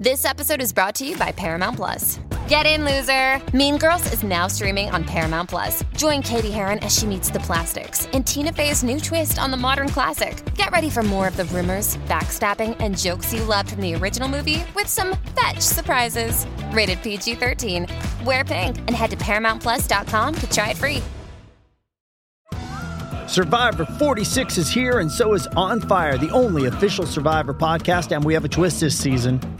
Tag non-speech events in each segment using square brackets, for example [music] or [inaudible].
This episode is brought to you by Paramount Plus. Get in, loser! Mean Girls is now streaming on Paramount Plus. Join Katie Heron as she meets the plastics and Tina Fey's new twist on the modern classic. Get ready for more of the rumors, backstabbing, and jokes you loved from the original movie with some fetch surprises. Rated PG 13. Wear pink and head to ParamountPlus.com to try it free. Survivor 46 is here, and so is On Fire, the only official Survivor podcast. And we have a twist this season.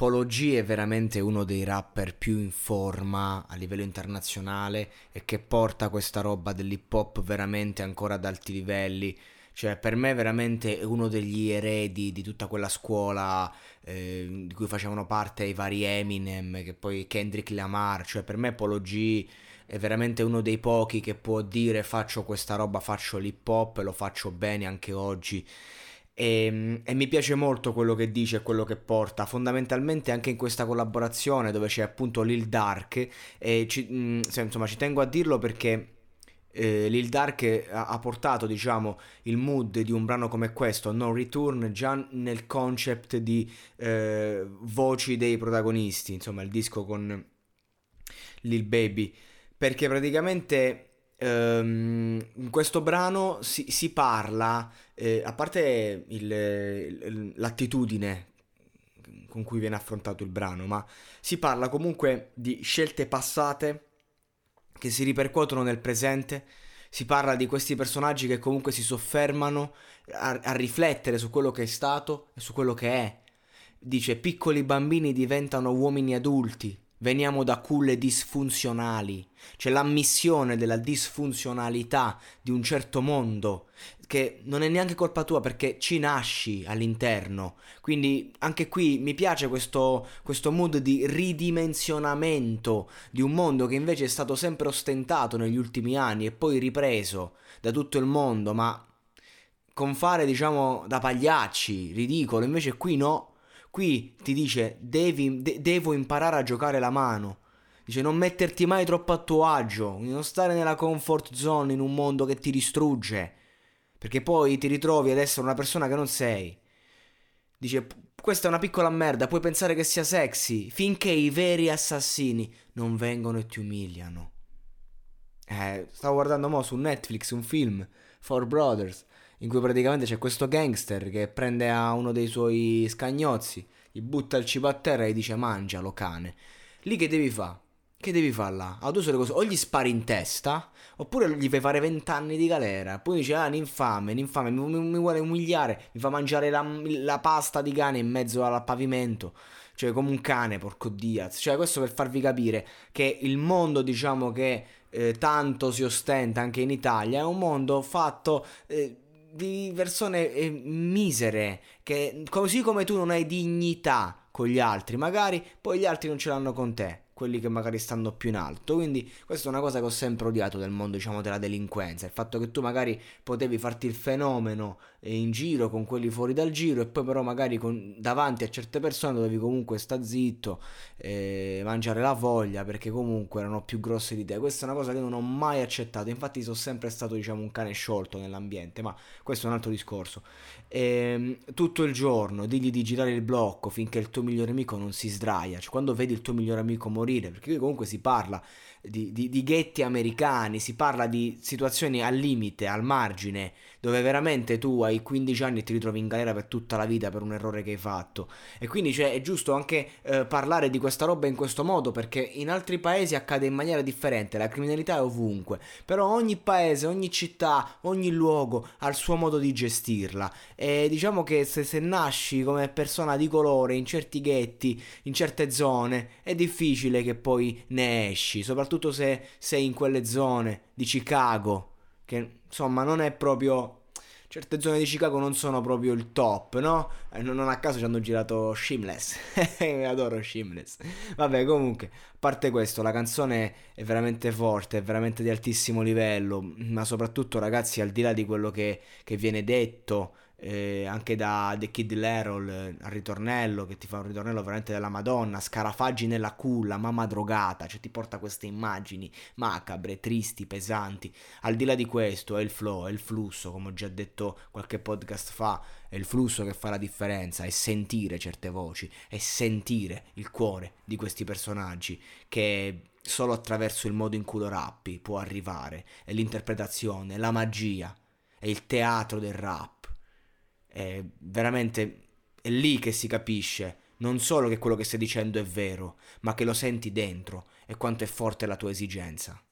Polo G è veramente uno dei rapper più in forma a livello internazionale e che porta questa roba dell'hip hop veramente ancora ad alti livelli. Cioè, per me veramente è uno degli eredi di tutta quella scuola eh, di cui facevano parte i vari Eminem, che poi Kendrick Lamar. Cioè, per me Polo G è veramente uno dei pochi che può dire faccio questa roba, faccio l'hip hop e lo faccio bene anche oggi. E, ehm, e, mi piace molto quello che dice e quello che porta, fondamentalmente anche in questa collaborazione dove c'è appunto Lil Dark, e ci, mh, insomma ci tengo a dirlo perché eh, Lil Dark ha, portato diciamo il mood di un brano come questo, No Return, già nel concept di eh, voci dei protagonisti, insomma il disco con Lil Baby, perché praticamente Um, in questo brano si, si parla, eh, a parte il, l'attitudine con cui viene affrontato il brano, ma si parla comunque di scelte passate che si ripercuotono nel presente. Si parla di questi personaggi che comunque si soffermano a, a riflettere su quello che è stato e su quello che è. Dice piccoli bambini diventano uomini adulti, veniamo da culle disfunzionali, c'è l'ammissione della disfunzionalità di un certo mondo che non è neanche colpa tua perché ci nasci all'interno. Quindi anche qui mi piace questo, questo mood di ridimensionamento di un mondo che invece è stato sempre ostentato negli ultimi anni e poi ripreso da tutto il mondo, ma con fare diciamo da pagliacci, ridicolo, invece qui no, Qui ti dice devi, de- devo imparare a giocare la mano. Dice non metterti mai troppo a tuo agio, non stare nella comfort zone in un mondo che ti distrugge. Perché poi ti ritrovi ad essere una persona che non sei. Dice questa è una piccola merda, puoi pensare che sia sexy, finché i veri assassini non vengono e ti umiliano. Eh, stavo guardando mo su Netflix un film, Four Brothers in cui praticamente c'è questo gangster che prende a uno dei suoi scagnozzi, gli butta il cibo a terra e gli dice mangialo cane. Lì che devi fare? Che devi fare là? Ah, tu le cose, o gli spari in testa, oppure gli fai fare vent'anni di galera. Poi dice, ah, l'infame, l'infame, mi, mi, mi, vuole umiliare, mi fa mangiare la, la, pasta di cane in mezzo al pavimento. Cioè, come un cane, porco Diaz. Cioè, questo per farvi capire che il mondo, diciamo, che eh, tanto si ostenta anche in Italia, è un mondo fatto... Eh, di persone eh, misere, che così come tu non hai dignità con gli altri, magari poi gli altri non ce l'hanno con te quelli che magari stanno più in alto. Quindi questa è una cosa che ho sempre odiato del mondo, diciamo, della delinquenza. Il fatto che tu magari potevi farti il fenomeno in giro con quelli fuori dal giro e poi però magari con, davanti a certe persone dovevi comunque sta zitto, eh, mangiare la voglia perché comunque erano più grosse di te. Questa è una cosa che non ho mai accettato. Infatti sono sempre stato, diciamo, un cane sciolto nell'ambiente, ma questo è un altro discorso. E, ehm, tutto il giorno digli di girare il blocco finché il tuo migliore amico non si sdraia. Cioè, quando vedi il tuo migliore amico morire, perché qui comunque si parla di, di, di, ghetti americani, si parla di situazioni al limite, al margine, dove veramente tu hai 15 anni e ti ritrovi in galera per tutta la vita per un errore che hai fatto. E quindi cioè, è giusto anche eh, parlare di questa roba in questo modo, perché in altri paesi accade in maniera differente, la criminalità è ovunque, però ogni paese, ogni città, ogni luogo ha il suo modo di gestirla. E diciamo che se, se nasci come persona di colore in certi ghetti, in certe zone, è difficile che poi ne esci, soprattutto se sei in quelle zone di Chicago, che insomma non è proprio... Certe zone di Chicago non sono proprio il top, no? Eh, non a caso ci hanno girato Shameless. [laughs] Adoro Shameless. Vabbè, comunque, a parte questo, la canzone è veramente forte, è veramente di altissimo livello, ma soprattutto, ragazzi, al di là di quello che, che viene detto, eh, anche da The Kid Lerol eh, al ritornello che ti fa un ritornello veramente della Madonna, scarafaggi nella culla, mamma drogata, cioè ti porta queste immagini macabre, tristi, pesanti. Al di là di questo è il flow, è il flusso, come ho già detto qualche podcast fa, è il flusso che fa la differenza, è sentire certe voci, è sentire il cuore di questi personaggi che solo attraverso il modo in cui lo rappi può arrivare, è l'interpretazione, la magia, è il teatro del rap è veramente è lì che si capisce non solo che quello che stai dicendo è vero, ma che lo senti dentro e quanto è forte la tua esigenza.